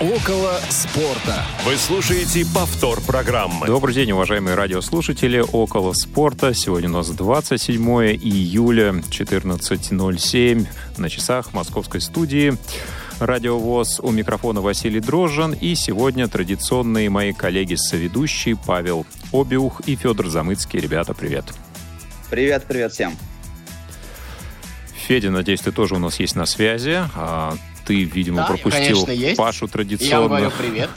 Около спорта. Вы слушаете повтор программы. Добрый день, уважаемые радиослушатели. Около спорта. Сегодня у нас 27 июля, 14.07 на часах московской студии. Радио ВОЗ у микрофона Василий Дрожжин. И сегодня традиционные мои коллеги-соведущие Павел Обиух и Федор Замыцкий. Ребята, привет. Привет, привет всем. Федя, надеюсь, ты тоже у нас есть на связи. А, ты, видимо, да, пропустил конечно, Пашу традиционно. Я говорю привет.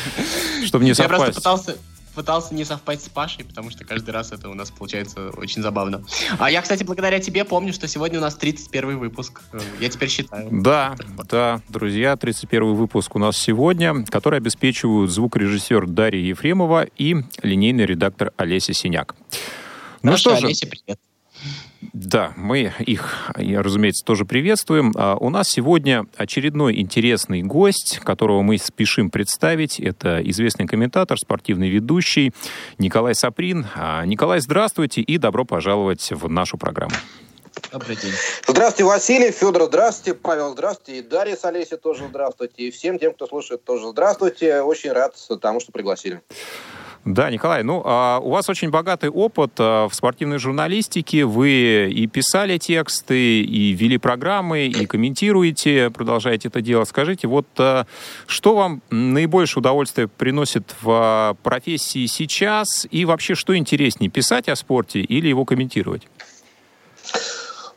Чтобы не совпасть. Я просто пытался пытался не совпасть с Пашей, потому что каждый раз это у нас получается очень забавно. А я, кстати, благодаря тебе помню, что сегодня у нас 31 выпуск. Я теперь считаю. Да, да, друзья, 31 выпуск у нас сегодня, который обеспечивают звукорежиссер Дарья Ефремова и линейный редактор Олеся Синяк. Ну что же, Олеся, привет. Да, мы их, разумеется, тоже приветствуем. А у нас сегодня очередной интересный гость, которого мы спешим представить. Это известный комментатор, спортивный ведущий Николай Саприн. А, Николай, здравствуйте и добро пожаловать в нашу программу. Добрый день. Здравствуйте, Василий, Федор, здравствуйте, Павел, здравствуйте, и Дарья с Олесей тоже здравствуйте, и всем тем, кто слушает, тоже здравствуйте. Очень рад тому, что пригласили. Да, Николай, ну, а у вас очень богатый опыт а, в спортивной журналистике. Вы и писали тексты, и вели программы, и комментируете, продолжаете это делать. Скажите, вот а, что вам наибольшее удовольствие приносит в профессии сейчас? И вообще, что интереснее, писать о спорте или его комментировать?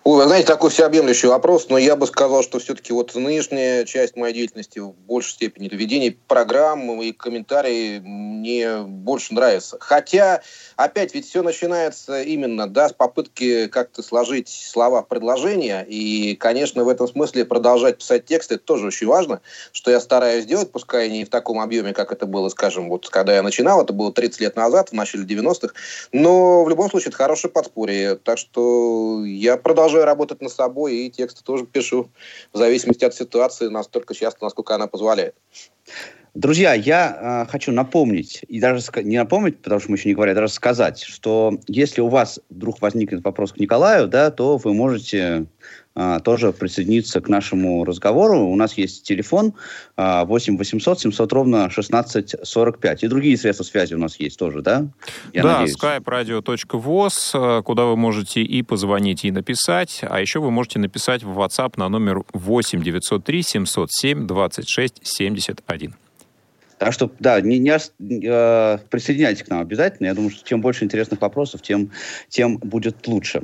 Ой, вы знаете, такой всеобъемлющий вопрос, но я бы сказал, что все-таки вот нынешняя часть моей деятельности в большей степени ведение программ и комментарии мне больше нравится. Хотя, опять, ведь все начинается именно да, с попытки как-то сложить слова в предложения, и, конечно, в этом смысле продолжать писать тексты это тоже очень важно, что я стараюсь делать, пускай не в таком объеме, как это было, скажем, вот когда я начинал, это было 30 лет назад, в начале 90-х, но в любом случае это хорошее подспорье, так что я продолжаю работать над собой, и тексты тоже пишу в зависимости от ситуации настолько часто, насколько она позволяет. Друзья, я э, хочу напомнить, и даже не напомнить, потому что мы еще не говорили, а даже сказать, что если у вас вдруг возникнет вопрос к Николаю, да, то вы можете э, тоже присоединиться к нашему разговору. У нас есть телефон э, 8 800 700 ровно 1645. И другие средства связи у нас есть тоже, да? Я да, надеюсь. skype radio.voz, куда вы можете и позвонить, и написать. А еще вы можете написать в WhatsApp на номер 8 903 707 26 71. Так что, да, не, не, э, присоединяйтесь к нам обязательно. Я думаю, что чем больше интересных вопросов, тем, тем будет лучше.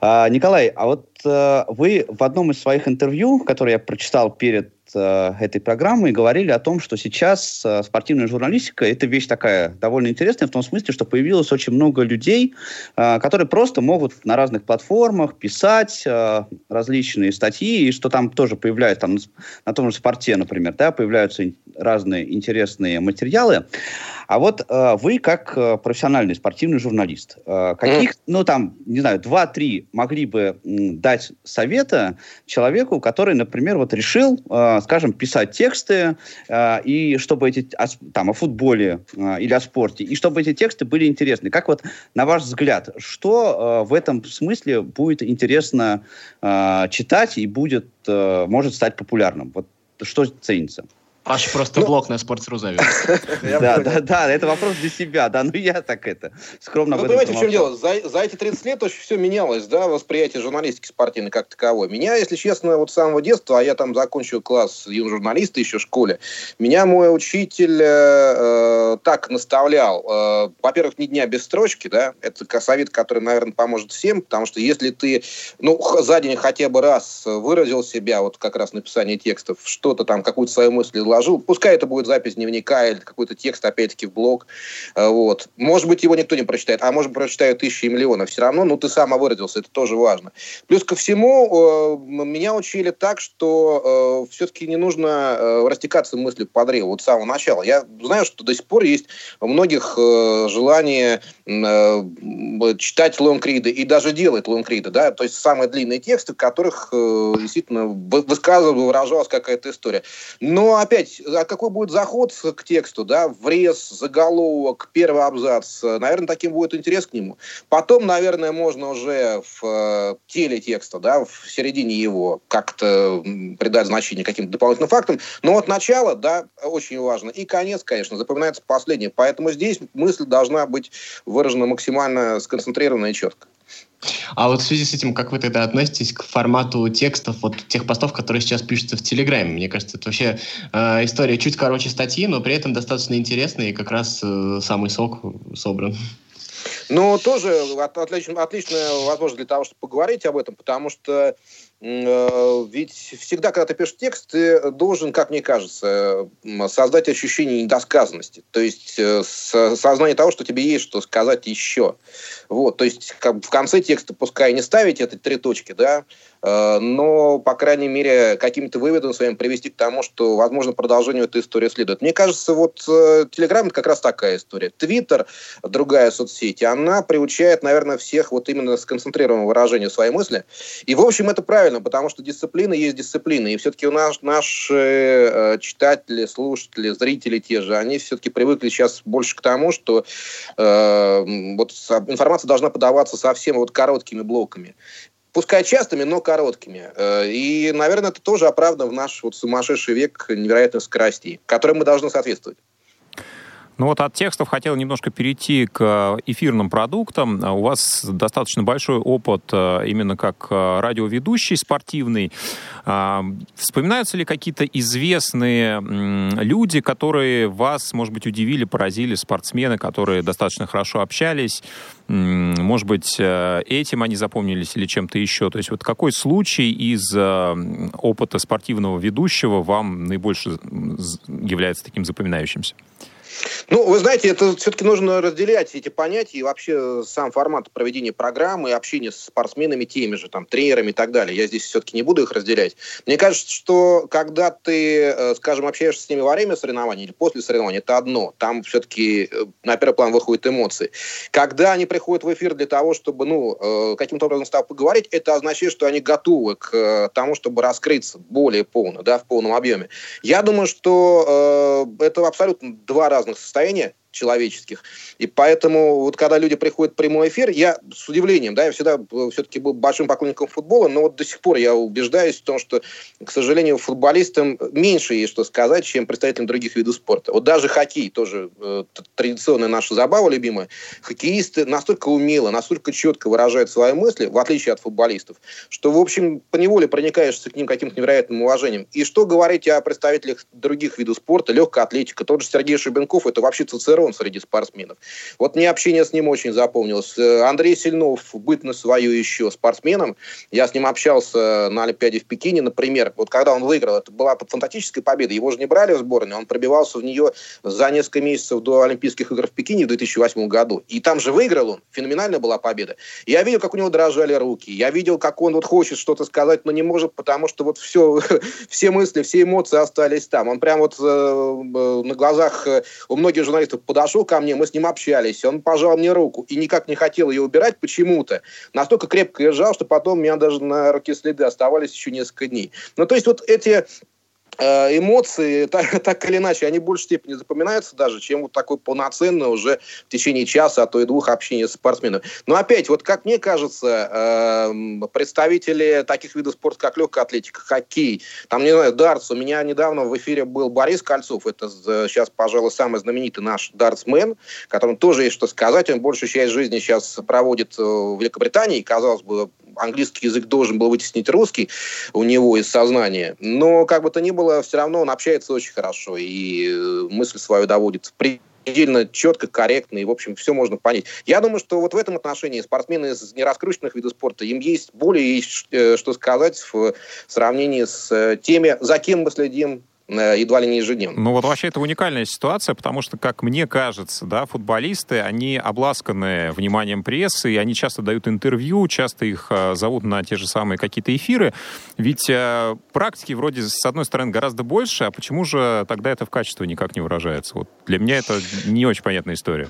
А, Николай, а вот э, вы в одном из своих интервью, которое я прочитал перед э, этой программы говорили о том, что сейчас э, спортивная журналистика это вещь такая довольно интересная в том смысле, что появилось очень много людей, э, которые просто могут на разных платформах писать различные статьи, и что там тоже появляются там, на том же спорте, например, да, появляются разные интересные материалы. А вот э, вы, как э, профессиональный спортивный журналист, э, каких, mm. ну там, не знаю, два-три могли бы м, дать совета человеку, который, например, вот решил, э, скажем, писать тексты, э, и чтобы эти, о, там, о футболе э, или о спорте, и чтобы эти тексты были интересны. Как вот, на ваш взгляд, что э, в этом смысле будет интересно э, читать и будет, э, может стать популярным? Вот что ценится? Паша просто ну, блок на Спортсру зовет. Да, да, да, это вопрос для себя, да, ну я так это, скромно Ну, понимаете, в чем дело, за эти 30 лет очень все менялось, да, восприятие журналистики спортивной как таковой. Меня, если честно, вот с самого детства, а я там закончил класс юного журналиста еще в школе, меня мой учитель э, так наставлял, э, во-первых, ни дня без строчки, да, это совет, который, наверное, поможет всем, потому что если ты, ну, за день хотя бы раз выразил себя, вот как раз написание текстов, что-то там, какую-то свою мысль вложил. Пускай это будет запись дневника или какой-то текст, опять-таки, в блог. Э, вот. Может быть, его никто не прочитает, а может, прочитают тысячи и миллионов. Все равно, ну, ты сам выразился, это тоже важно. Плюс ко всему, э, меня учили так, что э, все-таки не нужно растекаться мыслью по древу вот с самого начала. Я знаю, что до сих пор есть у многих желание читать лонгриды и даже делать лонгриды, да, то есть самые длинные тексты, в которых действительно высказывалась, выражалась какая-то история. Но, опять опять, а какой будет заход к тексту, да, врез, заголовок, первый абзац, наверное, таким будет интерес к нему. Потом, наверное, можно уже в э, теле текста, да, в середине его как-то придать значение каким-то дополнительным фактам. Но вот начало, да, очень важно. И конец, конечно, запоминается последний. Поэтому здесь мысль должна быть выражена максимально сконцентрированно и четко. А вот в связи с этим, как вы тогда относитесь к формату текстов, вот тех постов, которые сейчас пишутся в Телеграме? Мне кажется, это вообще э, история чуть короче статьи, но при этом достаточно интересная, и как раз э, самый сок собран. Ну, тоже отлич, отличная возможность для того, чтобы поговорить об этом, потому что ведь всегда, когда ты пишешь текст, ты должен, как мне кажется, создать ощущение недосказанности. То есть э, сознание того, что тебе есть что сказать еще. Вот, то есть как в конце текста пускай не ставить эти три точки, да, э, но, по крайней мере, какими-то выводами своим привести к тому, что, возможно, продолжению этой истории следует. Мне кажется, вот э, Телеграм это как раз такая история. Твиттер, другая соцсеть, она приучает, наверное, всех вот именно сконцентрированному выражению своей мысли. И, в общем, это правильно, потому что дисциплина есть дисциплина. И все-таки у нас наши э, читатели, слушатели, зрители те же, они все-таки привыкли сейчас больше к тому, что э, вот информация должна подаваться совсем вот короткими блоками. Пускай частыми, но короткими. Э, и, наверное, это тоже оправдано в наш вот сумасшедший век невероятных скоростей, которым мы должны соответствовать. Ну вот от текстов хотел немножко перейти к эфирным продуктам. У вас достаточно большой опыт э, именно как э, радиоведущий спортивный. Вспоминаются ли какие-то известные люди, которые вас, может быть, удивили, поразили, спортсмены, которые достаточно хорошо общались? Может быть, э, этим они запомнились или чем-то еще? То есть вот какой случай из опыта спортивного ведущего вам наибольше является таким запоминающимся? Ну, вы знаете, это все-таки нужно разделять эти понятия и вообще сам формат проведения программы общения с спортсменами теми же, там, тренерами и так далее. Я здесь все-таки не буду их разделять. Мне кажется, что когда ты, э, скажем, общаешься с ними во время соревнований или после соревнований, это одно. Там все-таки э, на первый план выходят эмоции. Когда они приходят в эфир для того, чтобы, ну, э, каким-то образом с тобой поговорить, это означает, что они готовы к тому, чтобы раскрыться более полно, да, в полном объеме. Я думаю, что это абсолютно два разных состояния человеческих. И поэтому вот когда люди приходят в прямой эфир, я с удивлением, да, я всегда все-таки был большим поклонником футбола, но вот до сих пор я убеждаюсь в том, что, к сожалению, футболистам меньше есть что сказать, чем представителям других видов спорта. Вот даже хоккей, тоже э, традиционная наша забава любимая, хоккеисты настолько умело, настолько четко выражают свои мысли, в отличие от футболистов, что, в общем, поневоле проникаешься к ним каким-то невероятным уважением. И что говорить о представителях других видов спорта, легкая атлетика, тот же Сергей Шубенков, это вообще ЦЦР тестостерон среди спортсменов. Вот мне общение с ним очень запомнилось. Э, Андрей Сильнов, на свою еще спортсменом, я с ним общался на Олимпиаде в Пекине, например, вот когда он выиграл, это была фантастическая победа, его же не брали в сборную, он пробивался в нее за несколько месяцев до Олимпийских игр в Пекине в 2008 году, и там же выиграл он, феноменальная была победа. Я видел, как у него дрожали руки, я видел, как он вот хочет что-то сказать, но не может, потому что вот все, все мысли, все эмоции остались там. Он прям вот э, э на глазах э, у многих журналистов подошел ко мне, мы с ним общались, он пожал мне руку и никак не хотел ее убирать почему-то. Настолько крепко лежал, что потом у меня даже на руке следы оставались еще несколько дней. Ну, то есть вот эти эмоции, так, так или иначе, они в большей степени запоминаются даже, чем вот такой полноценный уже в течение часа, а то и двух общения с спортсменом. Но опять, вот как мне кажется, э, представители таких видов спорта, как легкая атлетика, хоккей, там, не знаю, дартс, у меня недавно в эфире был Борис Кольцов, это сейчас, пожалуй, самый знаменитый наш дартсмен, которому тоже есть что сказать, он большую часть жизни сейчас проводит в Великобритании, казалось бы, английский язык должен был вытеснить русский у него из сознания. Но, как бы то ни было, все равно он общается очень хорошо и э, мысль свою доводит предельно четко, корректно, и, в общем, все можно понять. Я думаю, что вот в этом отношении спортсмены из нераскрученных видов спорта, им есть более э, что сказать в сравнении с э, теми, за кем мы следим едва ли не ежедневно. Ну вот вообще это уникальная ситуация, потому что, как мне кажется, да, футболисты, они обласканы вниманием прессы, и они часто дают интервью, часто их э, зовут на те же самые какие-то эфиры. Ведь э, практики вроде, с одной стороны, гораздо больше, а почему же тогда это в качестве никак не выражается? Вот для меня это не очень понятная история.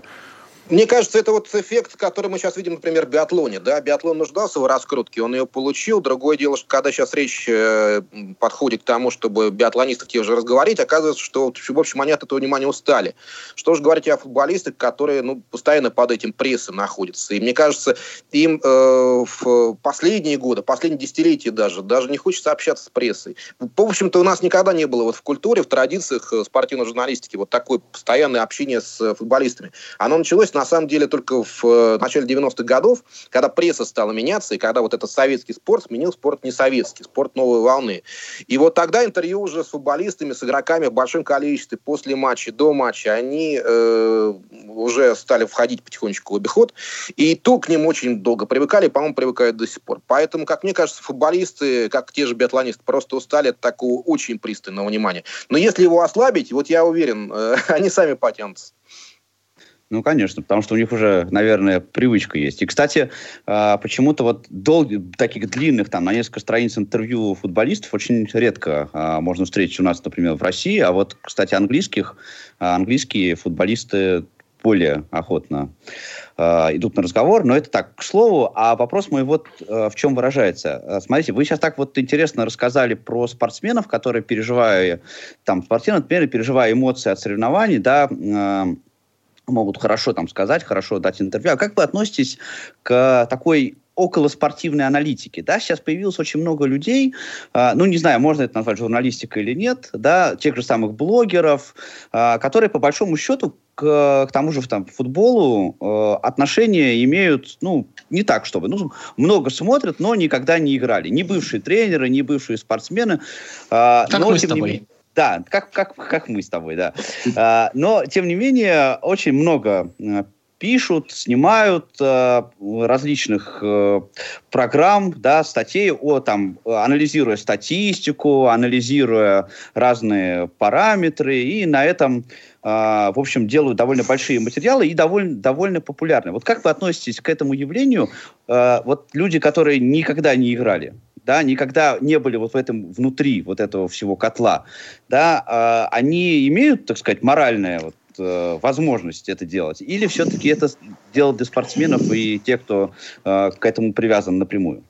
Мне кажется, это вот эффект, который мы сейчас видим, например, в биатлоне. Да? Биатлон нуждался в раскрутке, он ее получил. Другое дело, что когда сейчас речь э, подходит к тому, чтобы биатлонистов те уже разговорить, оказывается, что, в общем, они от этого внимания устали. Что же говорить о футболистах, которые ну, постоянно под этим прессом находятся. И мне кажется, им э, в последние годы, последние десятилетия даже, даже не хочется общаться с прессой. В общем-то, у нас никогда не было вот в культуре, в традициях э, спортивной журналистики вот такое постоянное общение с футболистами. Оно началось на самом деле только в э, начале 90-х годов, когда пресса стала меняться, и когда вот этот советский спорт сменил спорт не советский, спорт новой волны. И вот тогда интервью уже с футболистами, с игроками в большом количестве после матча, до матча, они э, уже стали входить потихонечку в обиход, и то к ним очень долго привыкали, по-моему, привыкают до сих пор. Поэтому, как мне кажется, футболисты, как те же биатлонисты, просто устали от такого очень пристального внимания. Но если его ослабить, вот я уверен, э, они сами потянутся. Ну, конечно, потому что у них уже, наверное, привычка есть. И, кстати, а, почему-то вот долгих, таких длинных, там, на несколько страниц интервью футболистов очень редко а, можно встретить у нас, например, в России. А вот, кстати, английских, а, английские футболисты более охотно идут на разговор, но это так, к слову, а вопрос мой вот в чем выражается. Смотрите, вы сейчас так вот интересно рассказали про спортсменов, которые, переживая, там, спортсмены, например, переживая эмоции от соревнований, да, могут хорошо там сказать, хорошо дать интервью. А как вы относитесь к такой околоспортивной аналитики. Да? Сейчас появилось очень много людей, э, ну, не знаю, можно это назвать журналистикой или нет, да, тех же самых блогеров, э, которые, по большому счету, к, к тому же там, футболу э, отношения имеют, ну, не так, чтобы, ну, много смотрят, но никогда не играли. Ни бывшие тренеры, ни бывшие спортсмены. Э, как но, мы с тобой. Не да, как, как, как мы с тобой, да. А, но, тем не менее, очень много э, пишут, снимают э, различных э, программ, да, статей, о, там, анализируя статистику, анализируя разные параметры, и на этом, э, в общем, делают довольно большие материалы и довольно, довольно популярные. Вот как вы относитесь к этому явлению, вот люди, которые никогда не играли? Да, никогда не были вот в этом, внутри вот этого всего котла, да, э, они имеют, так сказать, моральное вот, э, возможность это делать? Или все-таки это дело для спортсменов и тех, кто э, к этому привязан напрямую?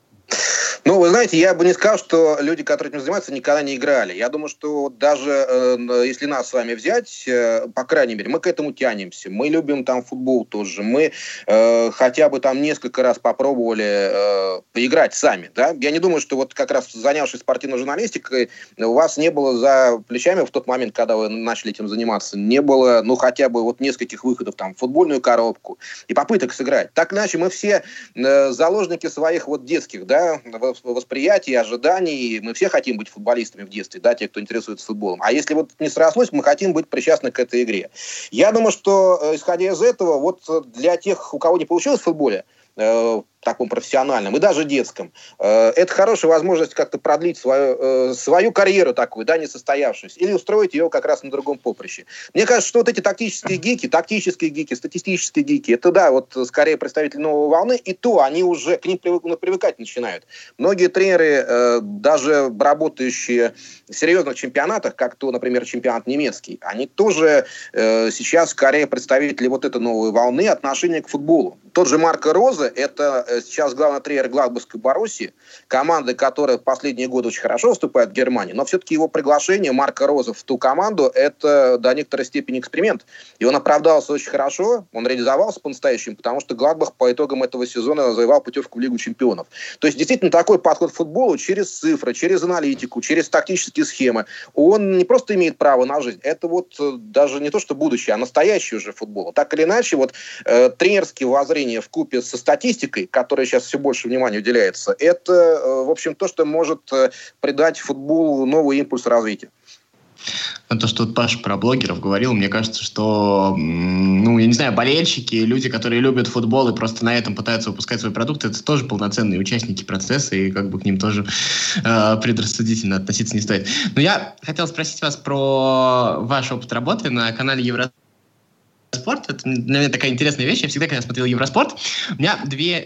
Ну, вы знаете, я бы не сказал, что люди, которые этим занимаются, никогда не играли. Я думаю, что даже э, если нас с вами взять, э, по крайней мере, мы к этому тянемся. Мы любим там футбол тоже. Мы э, хотя бы там несколько раз попробовали э, поиграть сами. Да? Я не думаю, что вот как раз занявшись спортивной журналистикой, у вас не было за плечами в тот момент, когда вы начали этим заниматься, не было, ну, хотя бы вот нескольких выходов там в футбольную коробку и попыток сыграть. Так иначе мы все э, заложники своих вот детских, да, восприятий, ожиданий. Мы все хотим быть футболистами в детстве, да, те, кто интересуется футболом. А если вот не срослось, мы хотим быть причастны к этой игре. Я думаю, что, э, исходя из этого, вот для тех, у кого не получилось в футболе, э, таком профессиональном и даже детском, э, это хорошая возможность как-то продлить свою, э, свою карьеру такую, да, несостоявшуюся, или устроить ее как раз на другом поприще. Мне кажется, что вот эти тактические гики, тактические гики, статистические гики, это, да, вот скорее представители новой волны, и то они уже к ним привык, ну, привыкать начинают. Многие тренеры, э, даже работающие в серьезных чемпионатах, как то, например, чемпионат немецкий, они тоже сейчас скорее представители вот этой новой волны отношения к футболу. Тот же Марко Роза, это сейчас главный тренер Гладбургской Боруссии, команды, которая в последние годы очень хорошо выступает в Германии, но все-таки его приглашение Марка Роза в ту команду – это до некоторой степени эксперимент. И он оправдался очень хорошо, он реализовался по-настоящему, потому что Гладбах по итогам этого сезона завоевал путевку в Лигу чемпионов. То есть действительно такой подход к футболу через цифры, через аналитику, через тактические схемы, он не просто имеет право на жизнь, это вот э, даже не то, что будущее, а настоящий уже футбол. Так или иначе, вот э, тренерские воззрения в купе со статистикой, которой сейчас все больше внимания уделяется, это, э, в общем, то, что может э, придать футболу новый импульс развития. То, что вот Паша про блогеров говорил, мне кажется, что, ну, я не знаю, болельщики, люди, которые любят футбол и просто на этом пытаются выпускать свой продукт, это тоже полноценные участники процесса, и как бы к ним тоже э, предрассудительно относиться не стоит. Но я хотел спросить вас про ваш опыт работы на канале Евро Евроспорт. Это для меня такая интересная вещь. Я всегда, когда смотрел Евроспорт, у меня две,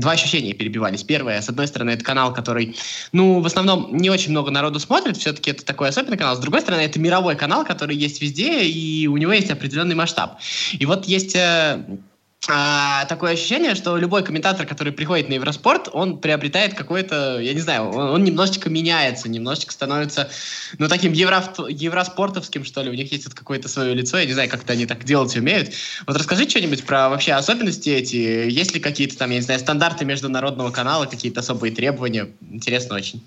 два ощущения перебивались. Первое, с одной стороны, это канал, который, ну, в основном не очень много народу смотрит, все-таки это такой особенный канал. С другой стороны, это мировой канал, который есть везде, и у него есть определенный масштаб. И вот есть э, а, такое ощущение, что любой комментатор, который приходит на Евроспорт, он приобретает какое-то, я не знаю, он, он немножечко меняется, немножечко становится, ну, таким евро, евроспортовским, что ли. У них есть вот какое-то свое лицо, я не знаю, как-то они так делать умеют. Вот расскажи что-нибудь про вообще особенности эти. Есть ли какие-то там, я не знаю, стандарты международного канала, какие-то особые требования? Интересно очень.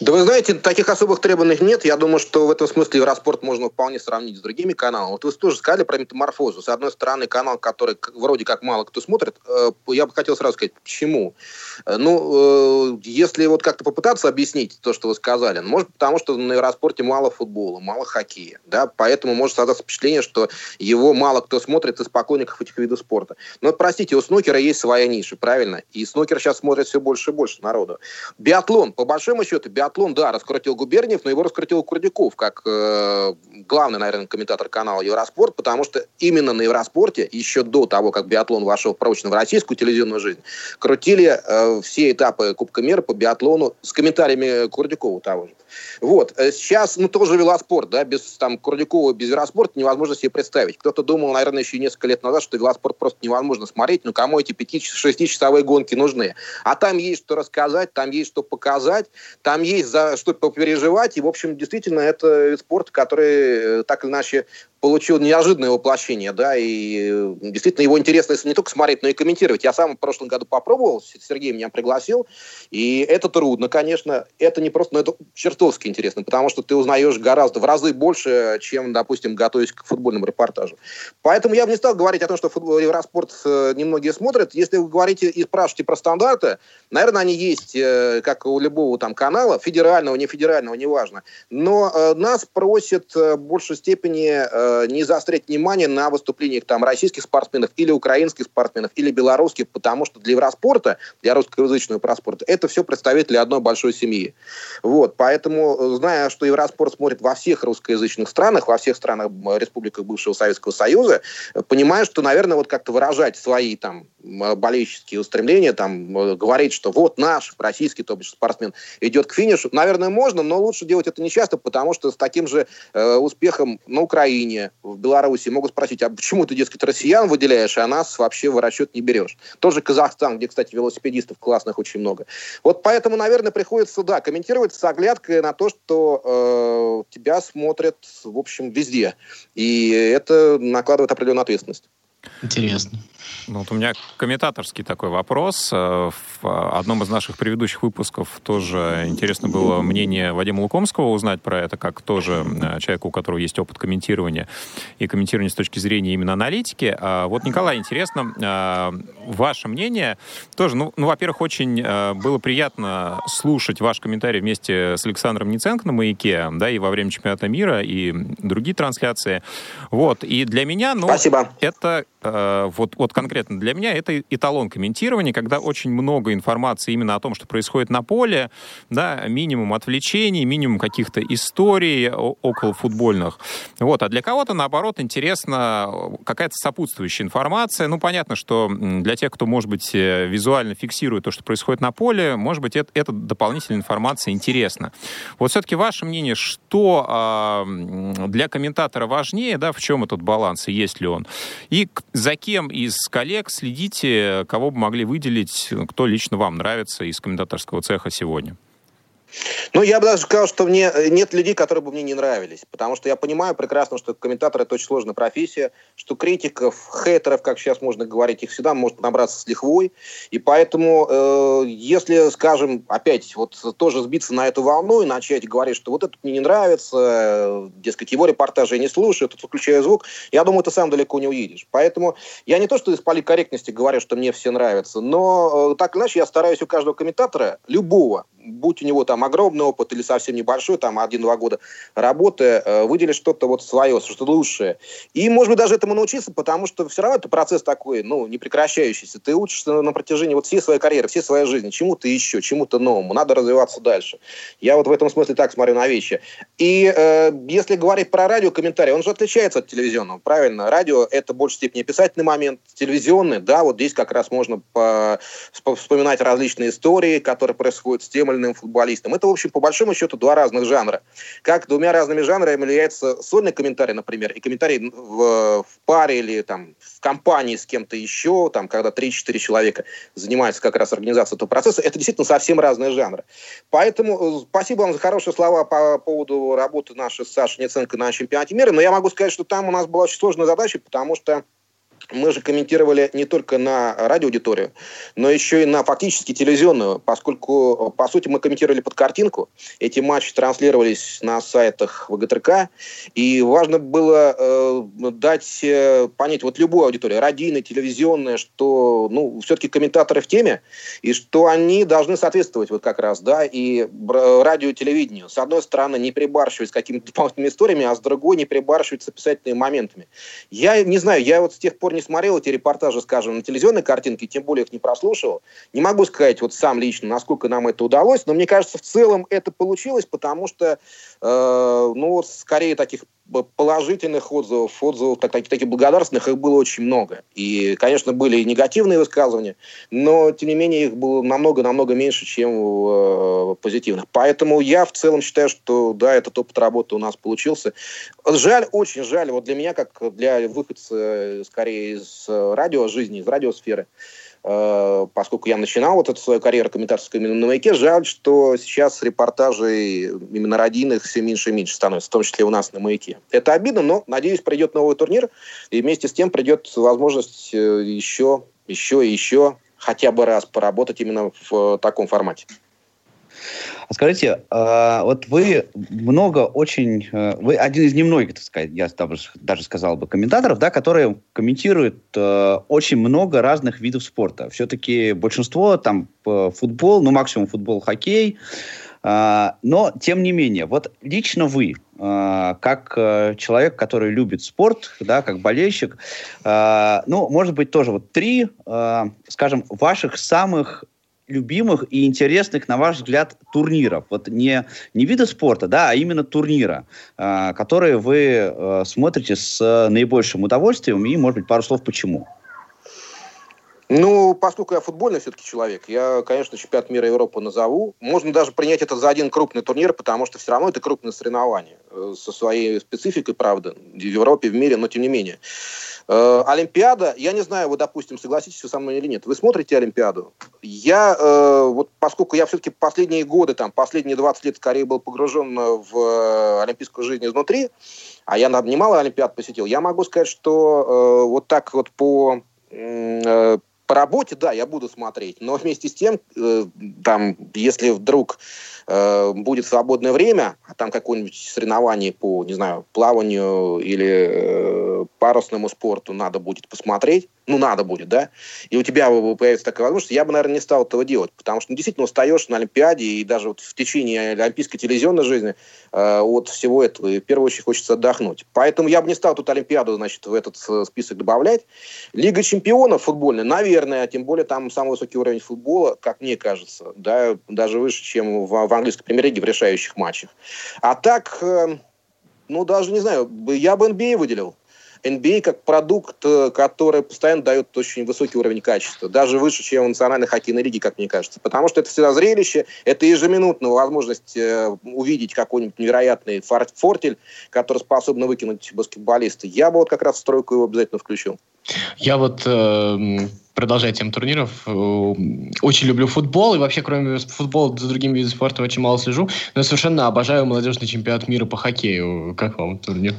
Да вы знаете, таких особых требований нет. Я думаю, что в этом смысле Евроспорт можно вполне сравнить с другими каналами. Вот вы тоже сказали про метаморфозу. С одной стороны, канал, который вроде как мало кто смотрит, э, я бы хотел сразу сказать, почему. Э, ну, э, если вот как-то попытаться объяснить то, что вы сказали, ну, может, потому что на Евроспорте мало футбола, мало хоккея, да, поэтому может создаться впечатление, что его мало кто смотрит из поклонников этих видов спорта. Но, простите, у снукера есть своя ниша, правильно? И снукер сейчас смотрит все больше и больше народу. Биатлон, по большому счету, биатлон, да, раскрутил Губерниев, но его раскрутил Курдюков, как э, главный, наверное, комментатор канала Евроспорт, потому что именно на Евроспорте, еще до того, как биатлон вошел прочно в российскую телевизионную жизнь, крутили э, все этапы Кубка мира по биатлону с комментариями Курдюкова того же. Вот. Э, сейчас, ну, тоже велоспорт, да, без там Курдюкова, без велоспорта невозможно себе представить. Кто-то думал, наверное, еще несколько лет назад, что велоспорт просто невозможно смотреть, ну, кому эти 5-6-часовые гонки нужны? А там есть что рассказать, там есть что показать, там есть за что попереживать, и, в общем, действительно, это спорт, который э, так или иначе получил неожиданное воплощение, да, и э, действительно его интересно если не только смотреть, но и комментировать. Я сам в прошлом году попробовал, Сергей меня пригласил, и это трудно, конечно, это не просто, но это чертовски интересно, потому что ты узнаешь гораздо, в разы больше, чем, допустим, готовясь к футбольному репортажу. Поэтому я бы не стал говорить о том, что футбол, Евроспорт э, немногие смотрят. Если вы говорите и спрашиваете про стандарты, наверное, они есть, э, как у любого там канала, федерального, не федерального, неважно. Но нас просят в большей степени Э, не заострять внимание на выступлениях там российских спортсменов или украинских спортсменов или белорусских, потому что для Евроспорта, для русскоязычного проспорта, это все представители одной большой семьи. Вот, поэтому, э, зная, что Евроспорт смотрит во всех русскоязычных странах, во всех странах республиках бывшего Советского Союза, понимаю, что, наверное, вот как-то выражать свои там болельческие устремления, там, э, говорить, что вот наш российский, то бишь спортсмен, идет к финишу, наверное, можно, но лучше делать это не часто, потому что с таким же э, успехом на Украине, в Беларуси могут спросить, а почему ты, дескать, россиян выделяешь, а нас вообще в расчет не берешь? Тоже Казахстан, где, кстати, велосипедистов классных очень много. Вот поэтому, наверное, приходится, да, комментировать с оглядкой на то, что э, тебя смотрят, в общем, везде. И это накладывает определенную ответственность. Интересно. Ну, вот у меня комментаторский такой вопрос. Э, в одном из наших предыдущих выпусков тоже интересно было мнение Вадима Лукомского узнать про это, как тоже э, человека, у которого есть опыт комментирования и комментирования с точки зрения именно аналитики. А вот, Николай, интересно, э, ваше мнение тоже, ну, ну во-первых, очень было приятно слушать ваш комментарий вместе с Александром Ниценко на «Маяке», да, и во время чемпионата мира, и другие трансляции. Вот, и для меня, ну, Спасибо. это вот, вот конкретно для меня это эталон комментирования, когда очень много информации именно о том, что происходит на поле, да, минимум отвлечений, минимум каких-то историй около футбольных. Вот. А для кого-то, наоборот, интересна какая-то сопутствующая информация. Ну, понятно, что для тех, кто, может быть, э, визуально фиксирует то, что происходит на поле, может быть, это, эта дополнительная информация интересна. Вот все-таки ваше мнение, что э, для комментатора важнее, да, в чем этот баланс и есть ли он? И за кем из коллег следите, кого бы могли выделить, кто лично вам нравится из комментаторского цеха сегодня? Ну, я бы даже сказал, что мне э, нет людей, которые бы мне не нравились. Потому что я понимаю прекрасно, что комментатор это очень сложная профессия, что критиков, хейтеров, как сейчас можно говорить, их всегда может набраться с лихвой. И поэтому, э, если, скажем, опять вот тоже сбиться на эту волну и начать говорить, что вот это мне не нравится, э, дескать, его репортажи я не слушаю, тут выключаю звук, я думаю, ты сам далеко не уедешь. Поэтому я не то, что из политкорректности говорю, что мне все нравится, но э, так иначе я стараюсь у каждого комментатора, любого, будь у него там огромный опыт или совсем небольшой, там один-два года работы, э, выделить что-то вот свое, что-то лучшее. И, может быть, даже этому научиться, потому что все равно это процесс такой, ну, не прекращающийся. Ты учишься на протяжении вот всей своей карьеры, всей своей жизни, чему-то еще, чему-то новому. Надо развиваться дальше. Я вот в этом смысле так смотрю на вещи. И э, если говорить про радио комментарий, он же отличается от телевизионного, правильно? Радио – это в большей степени описательный момент, телевизионный, да, вот здесь как раз можно по, вспоминать различные истории, которые происходят с тем иным футболистом. Это, в общем, по большому счету, два разных жанра. Как двумя разными жанрами является сольный комментарий, например, и комментарий в, в паре или там в компании с кем-то еще, там, когда 3-4 человека занимаются как раз организацией этого процесса, это действительно совсем разные жанры. Поэтому э, спасибо вам за хорошие слова по поводу работы нашей с Сашей Неценко на чемпионате мира, но я могу сказать, что там у нас была очень сложная задача, потому что мы же комментировали не только на радиоаудиторию, но еще и на фактически телевизионную, поскольку, по сути, мы комментировали под картинку. Эти матчи транслировались на сайтах ВГТРК, и важно было э, дать э, понять вот любую аудиторию, радийная, телевизионная, что, ну, все-таки комментаторы в теме, и что они должны соответствовать вот как раз, да, и радио и телевидению. С одной стороны, не прибарщивать с какими-то дополнительными историями, а с другой не прибарщивать с описательными моментами. Я не знаю, я вот с тех пор не смотрел эти репортажи, скажем, на телевизионной картинке, тем более их не прослушивал. Не могу сказать вот сам лично, насколько нам это удалось, но мне кажется, в целом это получилось, потому что, э, ну, скорее таких положительных отзывов, отзывов так, так, таких благодарственных, их было очень много. И, конечно, были и негативные высказывания, но, тем не менее, их было намного-намного меньше, чем э, позитивных. Поэтому я в целом считаю, что, да, этот опыт работы у нас получился. Жаль, очень жаль, вот для меня, как для выходца, скорее, из радио жизни, из радиосферы, Э, поскольку я начинал вот эту свою карьеру комментаторскую именно на «Маяке», жаль, что сейчас репортажей именно родийных все меньше и меньше становится, в том числе у нас на «Маяке». Это обидно, но, надеюсь, придет новый турнир, и вместе с тем придет возможность еще, э, еще и еще хотя бы раз поработать именно в таком формате. А скажите, э, вот вы много очень... Э, вы один из немногих, так сказать, я даже сказал бы, комментаторов, да, которые комментируют э, очень много разных видов спорта. Все-таки большинство там футбол, ну максимум футбол, хоккей. Но, тем не менее, вот лично вы, как человек, который любит спорт, да, как болельщик, ну, может быть, тоже вот три, скажем, ваших самых любимых и интересных, на ваш взгляд, турниров? Вот не, не вида спорта, да, а именно турнира, э, которые вы э, смотрите с наибольшим удовольствием, и, может быть, пару слов почему. Ну, поскольку я футбольный все-таки человек, я, конечно, чемпионат мира Европы назову. Можно даже принять это за один крупный турнир, потому что все равно это крупное соревнование э, со своей спецификой, правда, в Европе, в мире, но тем не менее. Э, Олимпиада, я не знаю, вы, допустим, согласитесь со мной или нет, вы смотрите Олимпиаду? Я, э, вот поскольку я все-таки последние годы, там, последние 20 лет скорее был погружен в олимпийскую жизнь изнутри, а я немало Олимпиад посетил, я могу сказать, что вот так вот по по работе, да, я буду смотреть, но вместе с тем, э, там, если вдруг э, будет свободное время, а там какое-нибудь соревнование по, не знаю, плаванию или э, парусному спорту надо будет посмотреть, ну, надо будет, да, и у тебя появится такая возможность, я бы, наверное, не стал этого делать, потому что ну, действительно устаешь на Олимпиаде и даже вот в течение олимпийской телевизионной жизни э, от всего этого, и в первую очередь хочется отдохнуть. Поэтому я бы не стал тут Олимпиаду, значит, в этот э, список добавлять. Лига чемпионов футбольная, наверное, тем более там самый высокий уровень футбола, как мне кажется, да, даже выше, чем в, в английской премьер-лиге в решающих матчах. А так, э, ну, даже не знаю, я бы NBA выделил. NBA как продукт, э, который постоянно дает очень высокий уровень качества, даже выше, чем в национальной хоккейной лиге, как мне кажется. Потому что это всегда зрелище, это ежеминутная возможность э, увидеть какой-нибудь невероятный фортель, который способен выкинуть баскетболиста. Я бы вот как раз в стройку его обязательно включил. Я вот э, продолжая тему турниров, э, очень люблю футбол, и вообще, кроме футбола, за другими видами спорта очень мало слежу, но совершенно обожаю молодежный чемпионат мира по хоккею. Как вам турнир?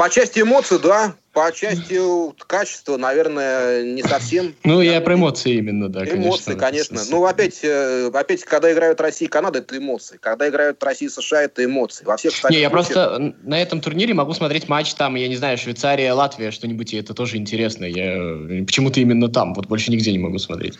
По части эмоций, да, по части качества, наверное, не совсем. Ну, я про эмоции именно, да. Эмоции, конечно. конечно. Ну, опять, э, опять, когда играют Россия и Канада, это эмоции. Когда играют Россия и США, это эмоции. Во всех Не, я просто на этом турнире могу смотреть матч там, я не знаю, Швейцария, Латвия, что-нибудь, и это тоже интересно. Я э, почему-то именно там, вот больше нигде не могу смотреть.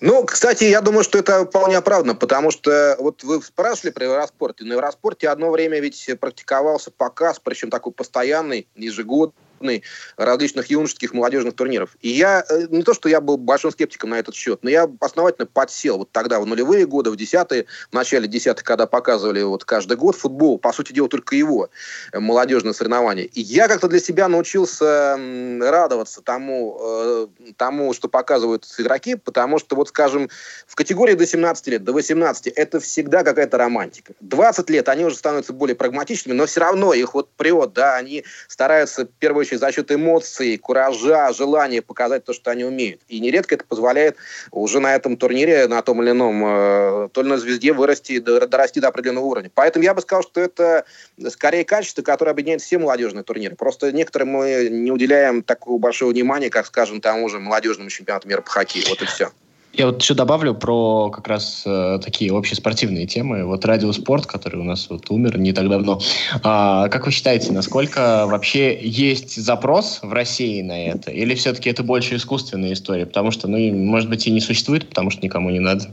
Ну, кстати, я думаю, что это вполне оправдано, потому что вот вы спрашивали про Евроспорт, и на Евроспорте одно время ведь практиковался показ, причем такой постоянный, ежегодный, крупный различных юношеских молодежных турниров. И я, э, не то, что я был большим скептиком на этот счет, но я основательно подсел вот тогда, в нулевые годы, в десятые, в начале десятых, когда показывали вот каждый год футбол, по сути дела, только его э, молодежные соревнования. И я как-то для себя научился радоваться тому, э, тому, что показывают игроки, потому что, вот скажем, в категории до 17 лет, до 18, это всегда какая-то романтика. 20 лет они уже становятся более прагматичными, но все равно их вот прет, да, они стараются, в первую очередь, случае за счет эмоций, куража, желания показать то, что они умеют. И нередко это позволяет уже на этом турнире, на том или ином, э, то ли на звезде вырасти, дорасти до определенного уровня. Поэтому я бы сказал, что это скорее качество, которое объединяет все молодежные турниры. Просто некоторым мы не уделяем такого большого внимания, как, скажем, тому же молодежному чемпионату мира по хоккею. Вот и все. Я вот еще добавлю про как раз э, такие общеспортивные темы. Вот радиоспорт, который у нас вот умер не так давно. А, как вы считаете, насколько вообще есть запрос в России на это? Или все-таки это больше искусственная история? Потому что, ну, может быть, и не существует, потому что никому не надо.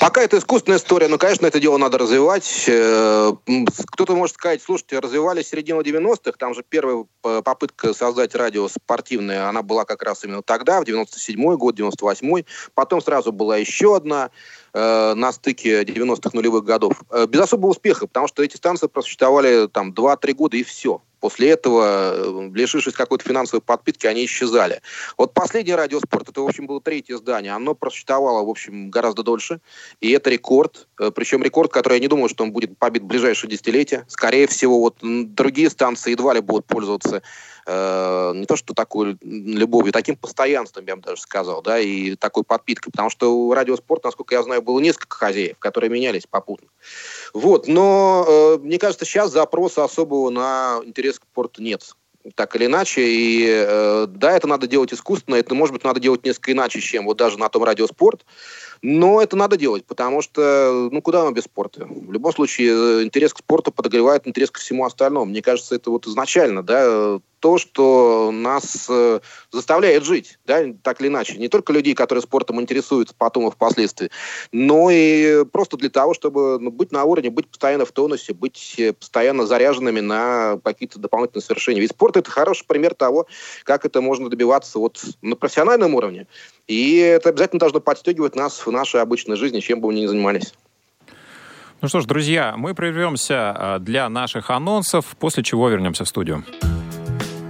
Пока это искусственная история, но, конечно, это дело надо развивать. Э, кто-то может сказать, слушайте, развивали середину 90-х, там же первая попытка создать радио спортивное, она была как раз именно тогда, в 97-й год, 98-й. Потом сразу была еще одна э, на стыке 90-х нулевых годов. Э, без особого успеха, потому что эти станции просуществовали там 2-3 года и все. После этого, э, лишившись какой-то финансовой подпитки, они исчезали. Вот последний радиоспорт, это, в общем, было третье здание, оно просуществовало, в общем, гораздо дольше, и это рекорд, э, причем рекорд, который я не думаю, что он будет побит в ближайшее десятилетие. Скорее всего, вот другие станции едва ли будут пользоваться э, не то что такой любовью, таким постоянством, я бы даже сказал, да, и такой подпиткой, потому что у радиоспорта, насколько я знаю, было несколько хозяев, которые менялись попутно. Вот, но э, мне кажется, сейчас запроса особого на интерес к спорту нет так или иначе. И э, да, это надо делать искусственно, это, может быть, надо делать несколько иначе, чем вот даже на том радиоспорт. Но это надо делать, потому что, ну, куда мы без спорта? В любом случае, э, интерес к спорту подогревает интерес ко всему остальному. Мне кажется, это вот изначально, да, то, что нас э, заставляет жить, да, так или иначе. Не только людей, которые спортом интересуются потом и впоследствии, но и просто для того, чтобы ну, быть на уровне, быть постоянно в тонусе, быть э, постоянно заряженными на какие-то дополнительные совершения. Ведь спорт — это хороший пример того, как это можно добиваться вот на профессиональном уровне. И это обязательно должно подстегивать нас в нашей обычной жизни, чем бы мы ни занимались. Ну что ж, друзья, мы прервемся а, для наших анонсов, после чего вернемся в студию.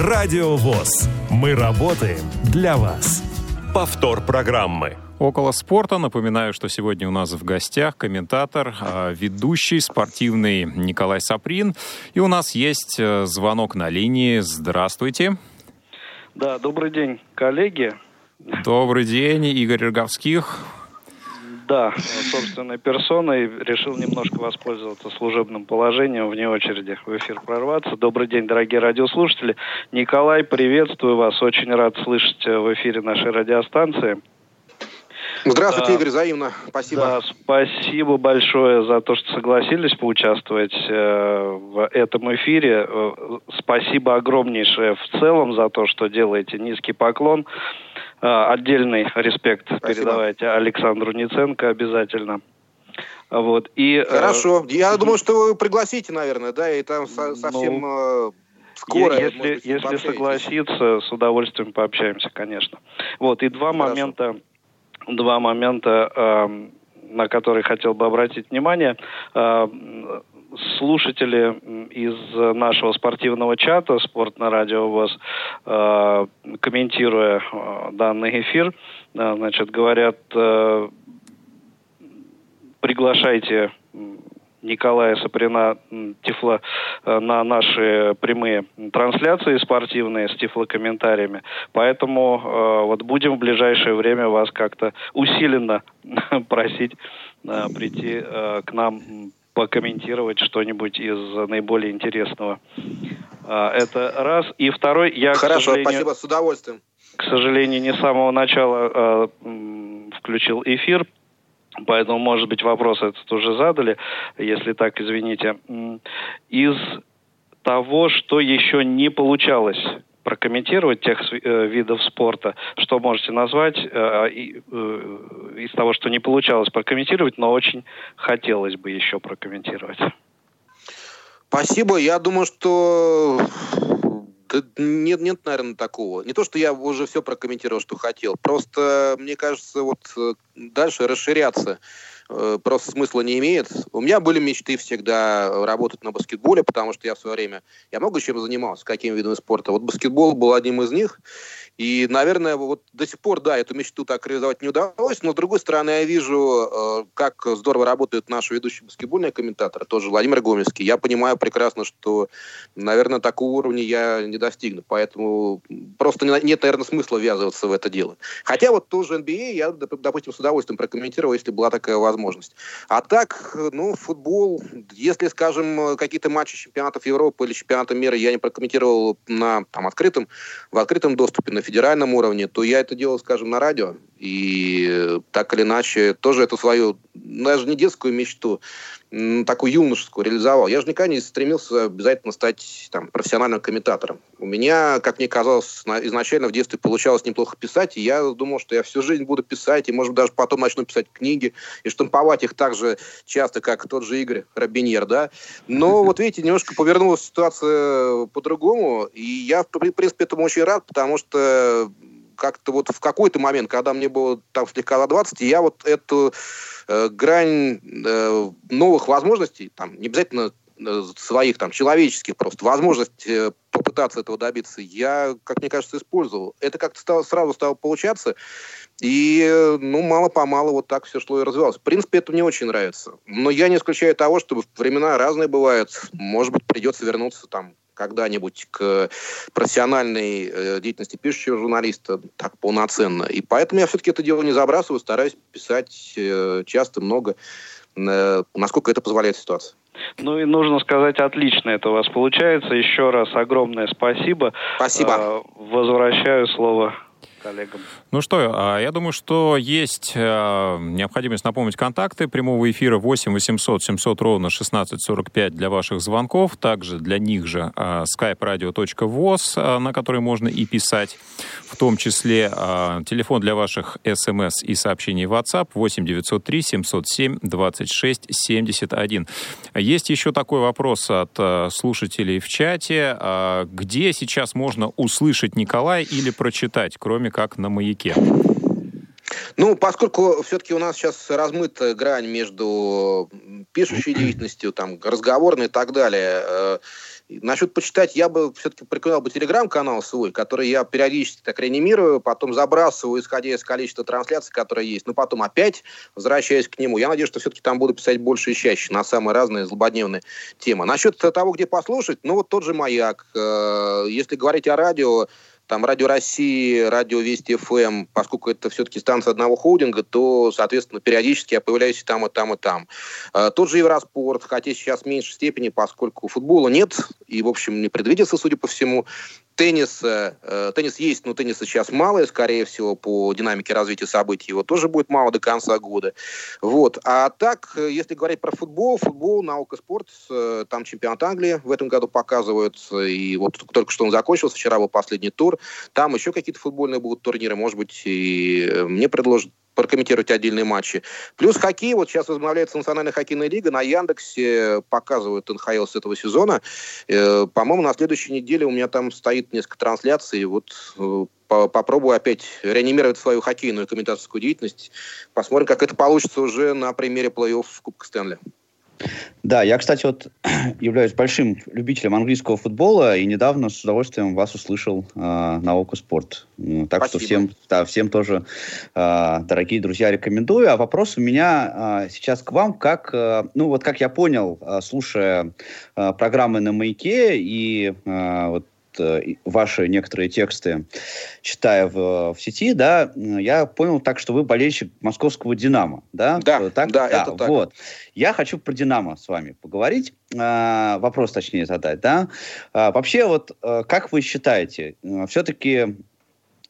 Радио ВОЗ. Мы работаем для вас. Повтор программы. Около спорта. Напоминаю, что сегодня у нас в гостях комментатор, а, ведущий спортивный Николай Саприн. И у нас есть э, звонок на линии. Здравствуйте. Да, добрый день, коллеги. Добрый день, Игорь Роговских. Да, собственной персоной решил немножко воспользоваться служебным положением вне очереди в эфир прорваться. Добрый день, дорогие радиослушатели. Николай, приветствую вас. Очень рад слышать в эфире нашей радиостанции. Здравствуйте, да, Игорь, взаимно. Спасибо. Да, спасибо большое за то, что согласились поучаствовать э, в этом эфире. Э, спасибо огромнейшее в целом за то, что делаете. Низкий поклон. Э, отдельный респект спасибо. передавайте Александру Ниценко обязательно. Вот. И, э, Хорошо. Я э, думаю, что вы пригласите, наверное, да, и там со- совсем... Ну, скоро. Если, быть, если согласится, с удовольствием пообщаемся, конечно. Вот, и два Хорошо. момента два момента, эм, на которые хотел бы обратить внимание. Эм, слушатели из нашего спортивного чата «Спорт на радио ВОЗ», э, комментируя э, данный эфир, э, значит, говорят, приглашайте Николая Саприна Тифла на наши прямые трансляции спортивные с тифлокомментариями. Поэтому вот будем в ближайшее время вас как-то усиленно просить прийти к нам покомментировать что-нибудь из наиболее интересного. Э, это раз. И второй, я, Хорошо, спасибо, с удовольствием. К сожалению, не с самого начала э, включил эфир, Поэтому, может быть, вопрос этот уже задали, если так, извините. Из того, что еще не получалось прокомментировать тех э, видов спорта, что можете назвать э, э, из того, что не получалось прокомментировать, но очень хотелось бы еще прокомментировать. Спасибо. Я думаю, что нет, нет, наверное, такого. Не то, что я уже все прокомментировал, что хотел. Просто, мне кажется, вот дальше расширяться э, просто смысла не имеет. У меня были мечты всегда работать на баскетболе, потому что я в свое время, я много чем занимался, какими видами спорта. Вот баскетбол был одним из них. И, наверное, вот до сих пор, да, эту мечту так реализовать не удалось, но, с другой стороны, я вижу, э, как здорово работают наши ведущие баскетбольные комментаторы, тоже Владимир Гомельский. Я понимаю прекрасно, что, наверное, такого уровня я не достигну, поэтому просто нет, наверное, смысла ввязываться в это дело. Хотя вот тоже NBA я, допустим, с удовольствием прокомментировал, если была такая возможность. А так, ну, футбол, если, скажем, какие-то матчи чемпионатов Европы или чемпионата мира я не прокомментировал на там, открытом, в открытом доступе на федеральном уровне, то я это делал, скажем, на радио. И так или иначе тоже эту свою, даже не детскую мечту, такую юношескую реализовал. Я же никогда не стремился обязательно стать там, профессиональным комментатором. У меня, как мне казалось, изначально в детстве получалось неплохо писать, и я думал, что я всю жизнь буду писать, и, может даже потом начну писать книги, и штамповать их так же часто, как тот же Игорь Робиньер, да. Но вот видите, немножко повернулась ситуация по-другому, и я, в принципе, этому очень рад, потому что как-то вот в какой-то момент, когда мне было там слегка за 20, я вот эту э, грань э, новых возможностей, там, не обязательно э, своих там человеческих просто возможностей э, попытаться этого добиться, я, как мне кажется, использовал. Это как-то стало, сразу стало получаться, и, ну, мало-помалу вот так все шло и развивалось. В принципе, это мне очень нравится. Но я не исключаю того, что времена разные бывают. Может быть, придется вернуться там когда-нибудь к профессиональной э, деятельности пишущего журналиста так полноценно. И поэтому я все-таки это дело не забрасываю, стараюсь писать э, часто, много, э, насколько это позволяет ситуация. Ну и нужно сказать, отлично это у вас получается. Еще раз огромное спасибо. Спасибо. Э, возвращаю слово коллегам. Ну что, а, я думаю, что есть э, необходимость напомнить контакты прямого эфира 8 800 700 ровно 1645 для ваших звонков. Также для них же а, skype-radio.voz, а, на который можно и писать. В том числе телефон для ваших смс и сообщений в WhatsApp 8 903 707 26 71. Есть еще такой вопрос от слушателей в чате. Где сейчас можно услышать Николая или прочитать, кроме как на маяке? Ну, поскольку все-таки у нас сейчас размыта грань между пишущей деятельностью, там, разговорной и так далее, э, Насчет почитать, я бы все-таки порекомендовал бы телеграм-канал свой, который я периодически так реанимирую, потом забрасываю, исходя из количества трансляций, которые есть, но потом опять возвращаюсь к нему. Я надеюсь, что все-таки там буду писать больше и чаще на самые разные злободневные темы. Насчет того, где послушать, ну вот тот же «Маяк». Э, если говорить о радио, там Радио России, Радио Вести ФМ, поскольку это все-таки станция одного холдинга, то, соответственно, периодически я появляюсь и там, и там, и там. А, тот же Евроспорт, хотя сейчас в меньшей степени, поскольку футбола нет, и, в общем, не предвидится, судя по всему, тенниса, э, теннис есть, но тенниса сейчас мало, скорее всего, по динамике развития событий. Его тоже будет мало до конца года. Вот. А так, э, если говорить про футбол, футбол, наука, спорт, э, там чемпионат Англии в этом году показывают, и вот только что он закончился, вчера был последний тур. Там еще какие-то футбольные будут турниры, может быть, и мне предложат прокомментировать отдельные матчи. Плюс хоккей, вот сейчас возобновляется Национальная хоккейная лига, на Яндексе показывают НХЛ с этого сезона. Э, по-моему, на следующей неделе у меня там стоит несколько трансляций, вот э, попробую опять реанимировать свою хоккейную комментаторскую деятельность. Посмотрим, как это получится уже на примере плей-офф Кубка Стэнли. Да, я, кстати, вот являюсь большим любителем английского футбола и недавно с удовольствием вас услышал э, на Око Спорт. Так Спасибо. что всем, да, всем тоже, э, дорогие друзья, рекомендую. А вопрос у меня э, сейчас к вам, как, э, ну вот как я понял, э, слушая э, программы на Маяке и э, вот ваши некоторые тексты, читая в, в сети, да, я понял так, что вы болельщик московского «Динамо», да? Да, так? да, да это так. Вот. Я хочу про «Динамо» с вами поговорить, э, вопрос точнее задать, да. Э, вообще, вот э, как вы считаете, э, все-таки Э,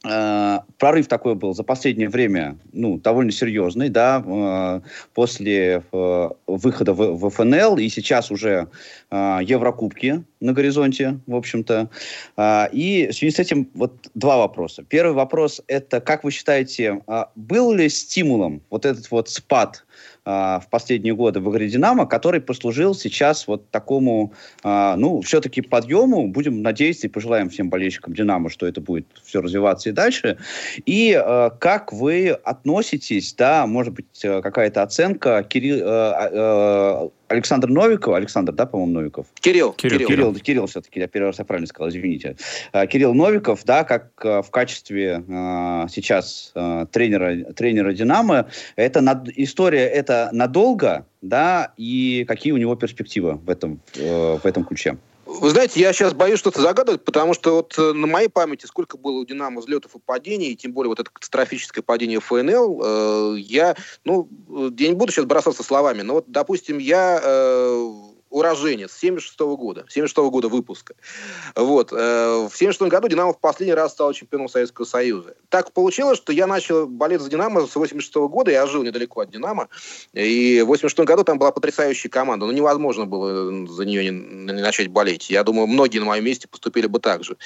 прорыв такой был за последнее время, ну, довольно серьезный, да, э, после э, выхода в ФНЛ, и сейчас уже Еврокубки на горизонте, в общем-то. И в связи с этим вот два вопроса. Первый вопрос – это, как вы считаете, был ли стимулом вот этот вот спад в последние годы в игре «Динамо», который послужил сейчас вот такому, ну, все-таки подъему. Будем надеяться и пожелаем всем болельщикам «Динамо», что это будет все развиваться и дальше. И э, как вы относитесь, да, может быть, э, какая-то оценка Кирилл, э, э, Александр Новиков, Александр, да, по-моему, Новиков? Кирилл. Кирилл, Кирилл, Кирилл, Кирилл все-таки, я первый раз я правильно сказал, извините. А, Кирилл Новиков, да, как а, в качестве а, сейчас тренера, тренера «Динамо», это над, история это надолго, да, и какие у него перспективы в этом, в этом ключе? Вы знаете, я сейчас боюсь что-то загадывать, потому что вот э, на моей памяти сколько было у «Динамо» взлетов и падений, тем более вот это катастрофическое падение ФНЛ, э, я, ну, э, я не буду сейчас бросаться словами, но вот, допустим, я э, уроженец 76 -го года, 76 -го года выпуска. Вот. Э, в 76 году «Динамо» в последний раз стал чемпионом Советского Союза. Так получилось, что я начал болеть за «Динамо» с 86 -го года, я жил недалеко от «Динамо», и в 86 году там была потрясающая команда, но невозможно было за нее не, не начать болеть. Я думаю, многие на моем месте поступили бы так же.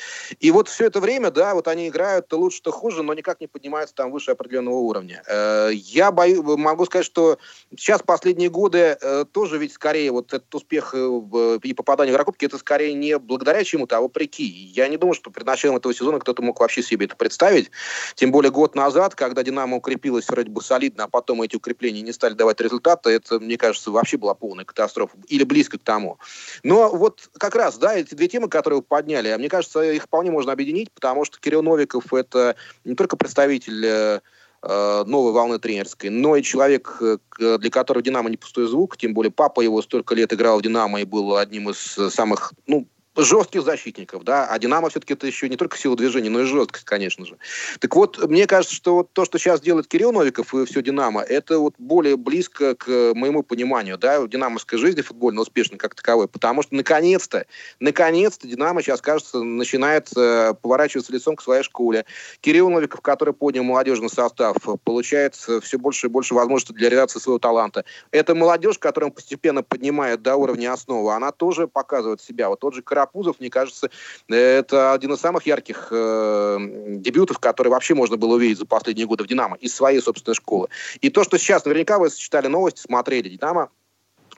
И вот все это время, да, вот они играют то лучше, то хуже, но никак не поднимаются там выше определенного уровня. Э, я бою, могу сказать, что сейчас последние годы э, тоже ведь скорее вот этот успех э, и попадание в Еврокубки это скорее не благодаря чему-то, а вопреки. Я не думаю, что перед началом этого сезона кто-то мог вообще себе это представить. Тем более год назад, когда «Динамо» укрепилась вроде бы солидно, а потом эти укрепления не стали давать результата, это, мне кажется, вообще была полная катастрофа. Или близко к тому. Но вот как раз, да, эти две темы, которые вы подняли, а мне кажется, их вполне можно объединить, потому что Кирилл Новиков – это не только представитель Э, новой волны тренерской, но и человек, э, для которого «Динамо» не пустой звук, тем более папа его столько лет играл в «Динамо» и был одним из самых, ну, жестких защитников, да, а «Динамо» все-таки это еще не только сила движения, но и жесткость, конечно же. Так вот, мне кажется, что вот то, что сейчас делает Кирилл Новиков и все «Динамо», это вот более близко к моему пониманию, да, динамовской жизни футбольно успешной как таковой, потому что наконец-то, наконец-то «Динамо» сейчас, кажется, начинает э, поворачиваться лицом к своей школе. Кирилл Новиков, который поднял молодежный состав, получает все больше и больше возможностей для реализации своего таланта. Это молодежь, которую он постепенно поднимает до уровня основы, она тоже показывает себя. Вот тот же Караб Карапузов, мне кажется, это один из самых ярких э, дебютов, которые вообще можно было увидеть за последние годы в «Динамо» из своей собственной школы. И то, что сейчас, наверняка вы читали новости, смотрели, «Динамо»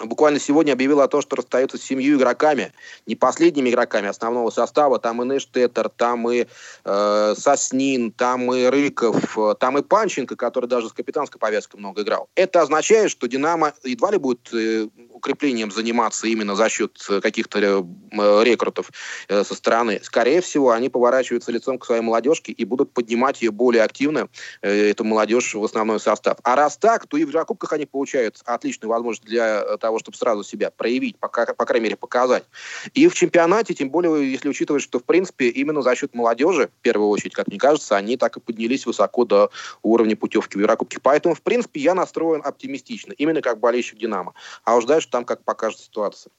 буквально сегодня объявил о том, что расстается с семью игроками, не последними игроками основного состава. Там и Нештеттер, там и э, Соснин, там и Рыков, э, там и Панченко, который даже с капитанской повязкой много играл. Это означает, что «Динамо» едва ли будет э, укреплением заниматься именно за счет э, каких-то э, рекрутов э, со стороны. Скорее всего, они поворачиваются лицом к своей молодежке и будут поднимать ее более активно, эту молодежь в основной состав. А раз так, то и в Еврокубках они получают отличную возможность для того, чтобы сразу себя проявить, пока, по крайней мере, показать. И в чемпионате, тем более, если учитывать, что, в принципе, именно за счет молодежи, в первую очередь, как мне кажется, они так и поднялись высоко до уровня путевки в Еврокубке. Поэтому, в принципе, я настроен оптимистично, именно как болельщик «Динамо». А уж дальше там как покажет ситуация.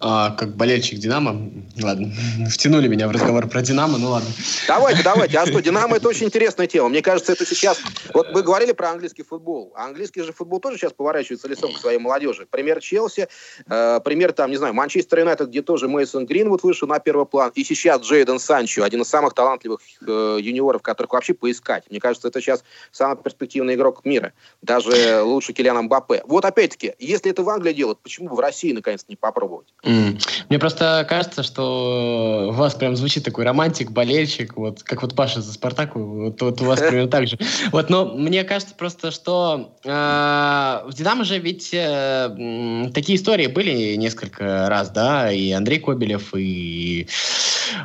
А, как болельщик Динамо, ладно, втянули меня в разговор про Динамо, ну ладно. Давайте, давайте. А что, Динамо это очень интересная тема. Мне кажется, это сейчас... Вот вы говорили про английский футбол. А английский же футбол тоже сейчас поворачивается лицом к своей молодежи. Пример Челси, э, пример там, не знаю, Манчестер Юнайтед, где тоже Мейсон Гринвуд вышел на первый план. И сейчас Джейден Санчо, один из самых талантливых э, юниоров, которых вообще поискать. Мне кажется, это сейчас самый перспективный игрок мира. Даже лучше Килиана Мбаппе. Вот опять-таки, если это в Англии делают, почему бы в России наконец не попробовать? Попробовать. Mm. Мне просто кажется, что у вас прям звучит такой романтик, болельщик, вот как вот Паша за Спартак, вот, вот у вас примерно так же. Вот, но мне кажется просто, что э, в Динамо же ведь э, такие истории были несколько раз, да, и Андрей Кобелев, и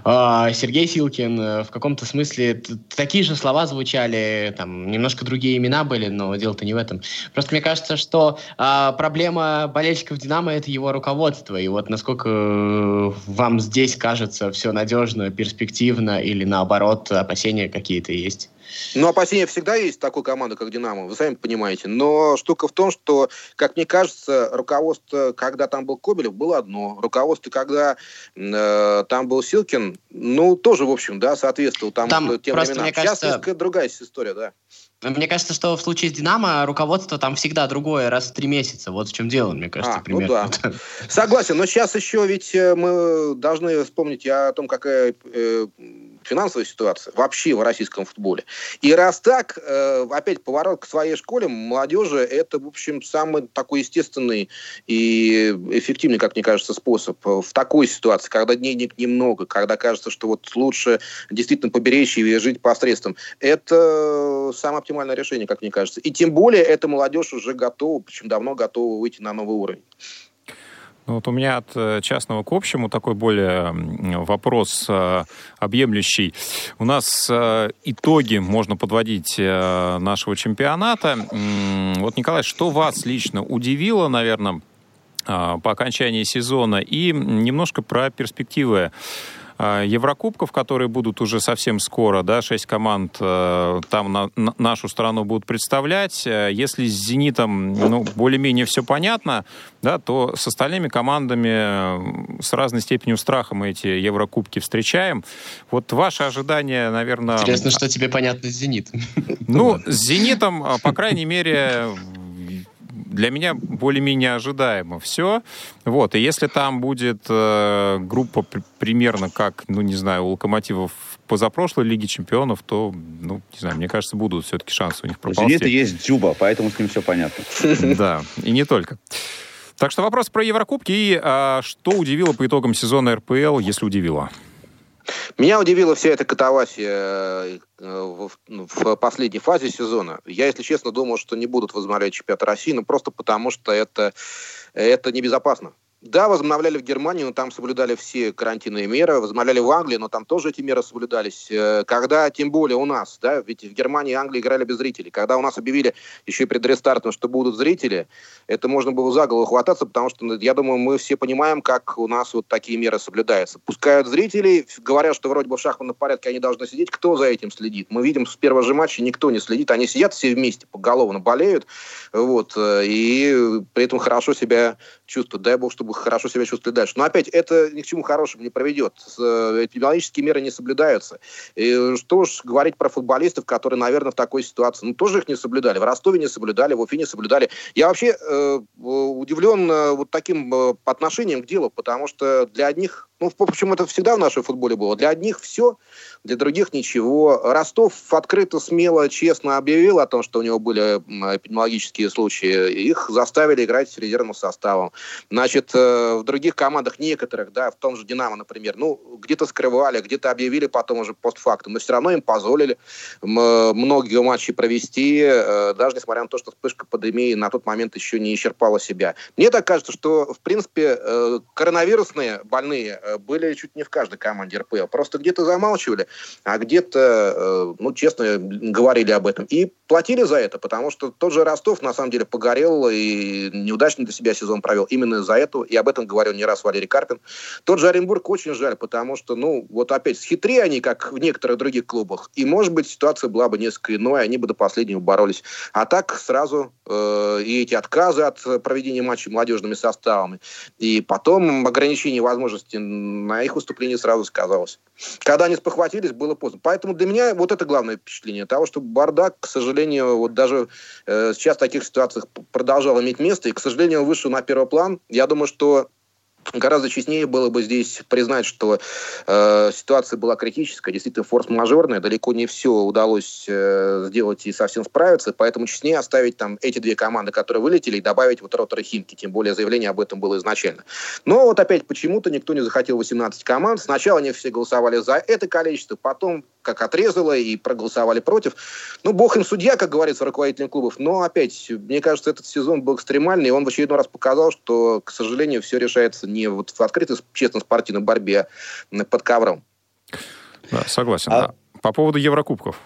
Сергей Силкин в каком-то смысле такие же слова звучали, там немножко другие имена были, но дело-то не в этом. Просто мне кажется, что э, проблема болельщиков Динамо это его руководство, и вот насколько э, вам здесь кажется все надежно, перспективно или наоборот опасения какие-то есть? Ну, опасения всегда есть такой команды, как «Динамо», вы сами понимаете. Но штука в том, что, как мне кажется, руководство, когда там был Кобелев, было одно. Руководство, когда э, там был Силкин, ну, тоже, в общем, да, соответствовал там, там тем просто, временам. Мне кажется... Сейчас другая история, да. Мне кажется, что в случае с «Динамо» руководство там всегда другое, раз в три месяца. Вот в чем дело, мне кажется, а, примерно. Ну да. Согласен, но сейчас еще ведь э, мы должны вспомнить о том, какая э, финансовая ситуация вообще в российском футболе. И раз так, э, опять поворот к своей школе, молодежи, это, в общем, самый такой естественный и эффективный, как мне кажется, способ в такой ситуации, когда денег немного, когда кажется, что вот лучше действительно поберечь и жить посредством. Это самое оптимальное решение, как мне кажется. И тем более эта молодежь уже готова, причем давно готова выйти на новый уровень. Ну, вот у меня от э, частного к общему такой более вопрос э, объемлющий. У нас э, итоги можно подводить нашего чемпионата. Вот, Николай, что вас лично удивило, наверное, по окончании сезона? И немножко про перспективы а, Еврокубков, которые будут уже совсем скоро, да, шесть команд э, там на, на нашу страну будут представлять. Э, если с «Зенитом» ну, более-менее все понятно, да, то с остальными командами э, с разной степенью страха мы эти Еврокубки встречаем. Вот ваши ожидания, наверное... Интересно, что тебе понятно с «Зенитом». Ну, с «Зенитом», по крайней мере, для меня более-менее ожидаемо все. Вот, и если там будет э, группа при, примерно как, ну, не знаю, у Локомотивов позапрошлой Лиги Чемпионов, то, ну, не знаю, мне кажется, будут все-таки шансы у них проползти. Зенита есть Дзюба, поэтому с ним все понятно. Да, и не только. Так что вопрос про Еврокубки и а, что удивило по итогам сезона РПЛ, если удивило? Меня удивила вся эта катавасия э, в, ну, в последней фазе сезона. Я, если честно, думал, что не будут возобновлять чемпионат России, но просто потому, что это, это небезопасно. Да, возобновляли в Германии, но там соблюдали все карантинные меры. Возобновляли в Англии, но там тоже эти меры соблюдались. Э, когда, тем более у нас, да, ведь в Германии и Англии играли без зрителей. Когда у нас объявили еще и перед рестартом, что будут зрители, это можно было за голову хвататься, потому что, ну, я думаю, мы все понимаем, как у нас вот такие меры соблюдаются. Пускают зрителей, говорят, что вроде бы в шахматном порядке они должны сидеть. Кто за этим следит? Мы видим с первого же матча никто не следит. Они сидят все вместе, поголовно болеют, вот, э, и при этом хорошо себя чувствуют. Дай бог, чтобы хорошо себя чувствовали дальше. Но опять, это ни к чему хорошему не приведет. Э, эпидемиологические меры не соблюдаються. И что уж говорить про футболистов, которые, наверное, в такой ситуации, ну, тоже их не соблюдали. В Ростове не соблюдали, в Уфе не соблюдали. Я вообще э, удивлен э, вот таким э, отношением к делу, потому что для одних, ну, в общем, это всегда в нашем футболе было, для одних все, для других ничего. Ростов открыто, смело, честно объявил о том, что у него были эпидемиологические случаи. Их заставили играть с резервным составом. Значит, э, в других командах некоторых, да, в том же «Динамо», например, ну, где-то скрывали, где-то объявили потом уже постфактум, но все равно им позволили многие матчи провести, э, даже несмотря на то, что вспышка пандемии на тот момент еще не исчерпала себя. Мне так кажется, что, в принципе, э, коронавирусные больные были чуть не в каждой команде РПЛ. Просто где-то замалчивали, а где-то, ну, честно, говорили об этом. И платили за это, потому что тот же Ростов, на самом деле, погорел и неудачно для себя сезон провел именно за это, и об этом говорил не раз Валерий Карпин. Тот же Оренбург очень жаль, потому что, ну, вот опять, схитри они, как в некоторых других клубах, и, может быть, ситуация была бы несколько иной, они бы до последнего боролись. А так сразу э, и эти отказы от проведения матчей молодежными составами, и потом ограничение возможностей на их выступление сразу сказалось. Когда они спохватились, было поздно. Поэтому для меня вот это главное впечатление того, что бардак, к сожалению, вот даже э, сейчас в таких ситуациях продолжал иметь место, и, к сожалению, вышел на первый план. Я думаю, что Гораздо честнее было бы здесь признать, что э, ситуация была критическая, действительно форс-мажорная, далеко не все удалось э, сделать и совсем справиться, поэтому честнее оставить там эти две команды, которые вылетели, и добавить вот Ротор и Химки, тем более заявление об этом было изначально. Но вот опять почему-то никто не захотел 18 команд. Сначала они все голосовали за это количество, потом как отрезало и проголосовали против. Ну, бог им судья, как говорится, руководителям клубов. Но опять, мне кажется, этот сезон был экстремальный, и он в очередной раз показал, что, к сожалению, все решается не вот в открытой, честно, спортивной борьбе под ковром. Да, согласен. А... По поводу Еврокубков.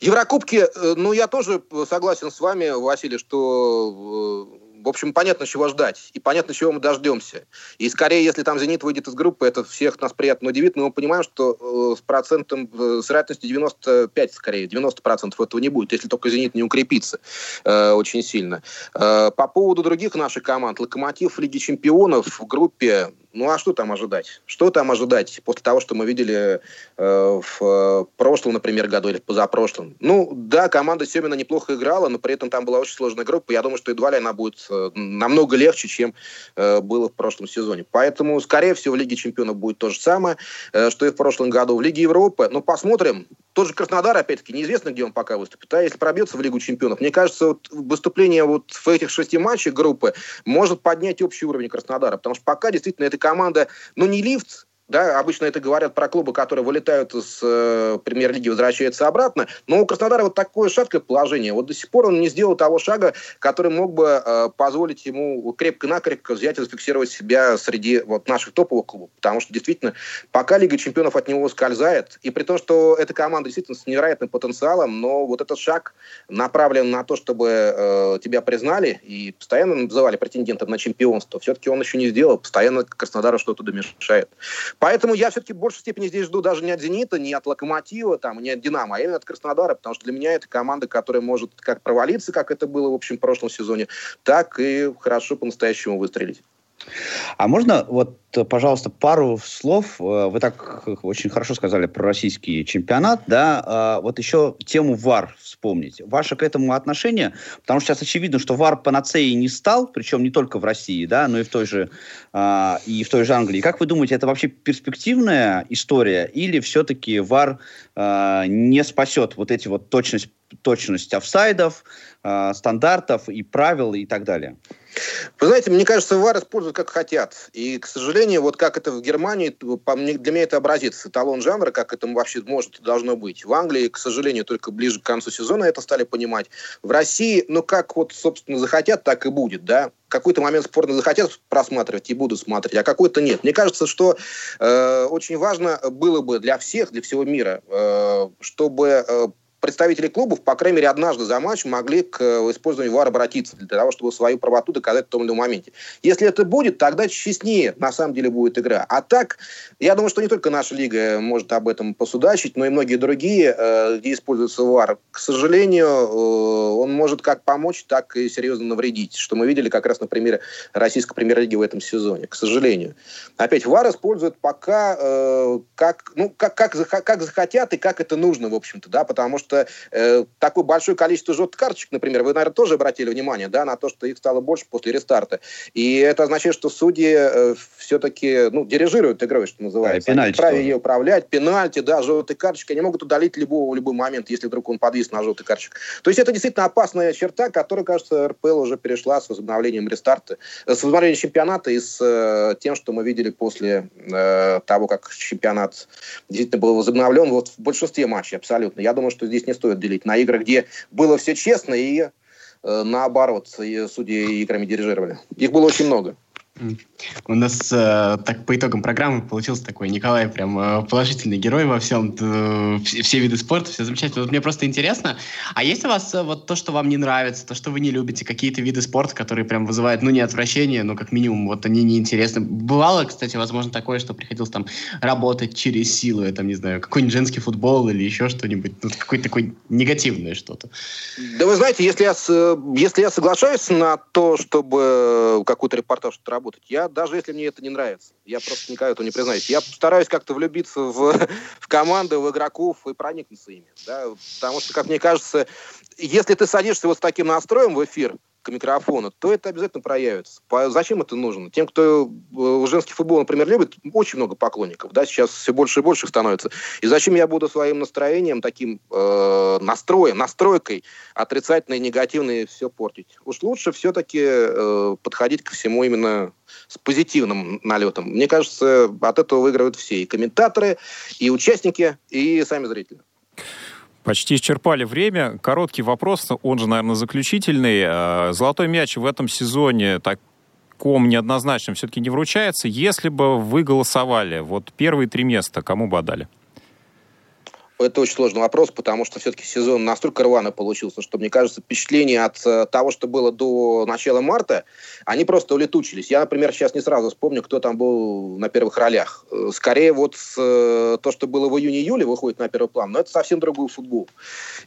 Еврокубки, э, ну, я тоже согласен с вами, Василий, что э, в общем, понятно, чего ждать. И понятно, чего мы дождемся. И скорее, если там «Зенит» выйдет из группы, это всех нас приятно удивит, но мы понимаем, что э, с процентом, э, с вероятностью 95, скорее, 90% этого не будет, если только «Зенит» не укрепится э, очень сильно. Э, по поводу других наших команд. «Локомотив» в Лиге чемпионов в группе ну а что там ожидать? Что там ожидать после того, что мы видели э, в э, прошлом, например, году или позапрошлом? Ну да, команда Семина неплохо играла, но при этом там была очень сложная группа. Я думаю, что едва ли она будет э, намного легче, чем э, было в прошлом сезоне. Поэтому, скорее всего, в Лиге чемпионов будет то же самое, э, что и в прошлом году. В Лиге Европы, ну посмотрим. Тот же Краснодар, опять-таки, неизвестно, где он пока выступит. А если пробьется в Лигу чемпионов, мне кажется, вот выступление вот в этих шести матчах группы может поднять общий уровень Краснодара. Потому что пока действительно эта команда, ну не лифт, да, обычно это говорят про клубы, которые вылетают из э, премьер-лиги, возвращаются обратно. Но у Краснодара вот такое шаткое положение. Вот до сих пор он не сделал того шага, который мог бы э, позволить ему крепко-накрепко взять и зафиксировать себя среди вот, наших топовых клубов. Потому что действительно, пока Лига чемпионов от него скользает, и при том, что эта команда действительно с невероятным потенциалом, но вот этот шаг направлен на то, чтобы э, тебя признали и постоянно называли претендентом на чемпионство, все-таки он еще не сделал. Постоянно Краснодару что-то домешает. Поэтому я все-таки в большей степени здесь жду даже не от «Зенита», не от «Локомотива», там, не от «Динамо», а именно от Краснодара, потому что для меня это команда, которая может как провалиться, как это было, в общем, в прошлом сезоне, так и хорошо по-настоящему выстрелить. А можно вот, пожалуйста, пару слов? Э, вы так очень хорошо сказали про российский чемпионат, да? А вот еще тему ВАР вспомнить. Ваше к этому отношение? Потому что сейчас очевидно, что ВАР панацеей не стал, причем не только в России, да, но и в той же, а, и в той же Англии. Как вы думаете, это вообще перспективная история или все-таки ВАР а, не спасет вот эти вот точность, точность офсайдов, стандартов и правил и так далее? Вы знаете, мне кажется, ВАР используют как хотят. И, к сожалению, вот как это в Германии, по мне, для меня это образец, эталон жанра, как это вообще может и должно быть. В Англии, к сожалению, только ближе к концу сезона это стали понимать. В России, ну, как вот, собственно, захотят, так и будет, да какой-то момент спорно захотят просматривать и будут смотреть, а какой-то нет. Мне кажется, что э, очень важно было бы для всех, для всего мира, э, чтобы э, представители клубов, по крайней мере, однажды за матч могли к э, использованию ВАР обратиться для того, чтобы свою правоту доказать в том или ином моменте. Если это будет, тогда честнее на самом деле будет игра. А так, я думаю, что не только наша лига может об этом посудачить, но и многие другие, э, где используется ВАР. К сожалению, э, он может как помочь, так и серьезно навредить, что мы видели как раз на примере российской премьер-лиги в этом сезоне. К сожалению. Опять, ВАР используют пока как, ну, как, как, как захотят и как это нужно, в общем-то, да, потому что что э, такое большое количество желтых карточек, например, вы, наверное, тоже обратили внимание, да, на то, что их стало больше после рестарта. И это означает, что судьи э, все-таки, ну, дирижируют игрой, что называется. Да, пенальти вправе ее управлять, пенальти, да, желтые карточки, они могут удалить любого в любой момент, если вдруг он подвис на желтый карточек. То есть это действительно опасная черта, которая, кажется, РПЛ уже перешла с возобновлением рестарта, э, с возобновлением чемпионата и с э, тем, что мы видели после э, того, как чемпионат действительно был возобновлен вот в большинстве матчей абсолютно. Я думаю, что здесь здесь не стоит делить на игры, где было все честно и э, наоборот, судьи играми дирижировали. Их было очень много. У нас э, так по итогам программы получился такой Николай прям э, положительный герой во всем, э, все, все виды спорта, все замечательно. Вот мне просто интересно, а есть у вас э, вот то, что вам не нравится, то, что вы не любите, какие-то виды спорта, которые прям вызывают, ну, не отвращение, но как минимум вот они неинтересны. Бывало, кстати, возможно, такое, что приходилось там работать через силу, я там, не знаю, какой-нибудь женский футбол или еще что-нибудь, ну, какое-то такое негативное что-то. Да вы знаете, если я, если я соглашаюсь на то, чтобы какой-то репортаж работать, я даже если мне это не нравится, я просто никогда этого не признаюсь. Я стараюсь как-то влюбиться в, в команды, в игроков и проникнуться ими. Да? Потому что, как мне кажется, если ты садишься вот с таким настроем в эфир, к микрофону, то это обязательно проявится. Зачем это нужно? Тем, кто э, женский футбол, например, любит, очень много поклонников. Да, сейчас все больше и больше становится. И зачем я буду своим настроением, таким э, настроем, настройкой отрицательной, негативной все портить? Уж лучше все-таки э, подходить ко всему именно с позитивным налетом. Мне кажется, от этого выигрывают все. И комментаторы, и участники, и сами зрители. Почти исчерпали время. Короткий вопрос, он же, наверное, заключительный. Э, золотой мяч в этом сезоне таком неоднозначном все-таки не вручается. Если бы вы голосовали, вот первые три места кому бы отдали? Это очень сложный вопрос, потому что все-таки сезон настолько рвано получился, что, мне кажется, впечатления от э, того, что было до начала марта, они просто улетучились. Я, например, сейчас не сразу вспомню, кто там был на первых ролях. Э, скорее, вот э, то, что было в июне-июле, выходит на первый план, но это совсем другой футбол.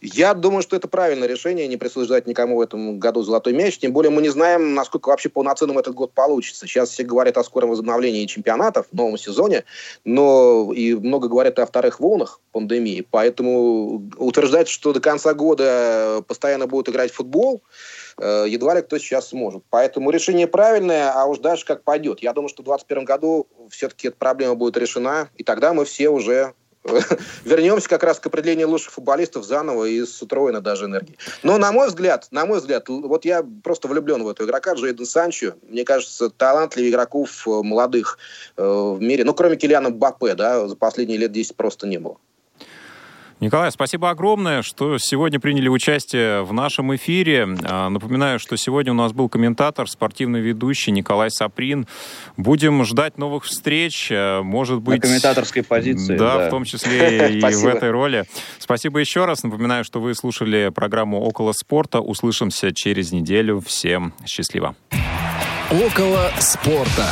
Я думаю, что это правильное решение, не присуждать никому в этом году золотой мяч, тем более мы не знаем, насколько вообще полноценным этот год получится. Сейчас все говорят о скором возобновлении чемпионатов, в новом сезоне, но и много говорят о вторых волнах пандемии. Поэтому утверждать, что до конца года постоянно будут играть в футбол, э, едва ли кто сейчас сможет. Поэтому решение правильное, а уж дальше как пойдет. Я думаю, что в 2021 году все-таки эта проблема будет решена, и тогда мы все уже э, вернемся как раз к определению лучших футболистов заново и с утроенной даже энергией. Но на мой взгляд, на мой взгляд, вот я просто влюблен в этого игрока, Джейден Санчо. Мне кажется, талантливее игроков э, молодых в мире, ну, кроме Килиана Бапе, да, за последние лет 10 просто не было. Николай, спасибо огромное, что сегодня приняли участие в нашем эфире. А, напоминаю, что сегодня у нас был комментатор, спортивный ведущий Николай Саприн. Будем ждать новых встреч, а, может быть... На комментаторской позиции. Да, да. в том числе и в этой роли. Спасибо еще раз. Напоминаю, что вы слушали программу «Около спорта». Услышимся через неделю. Всем счастливо. «Около спорта».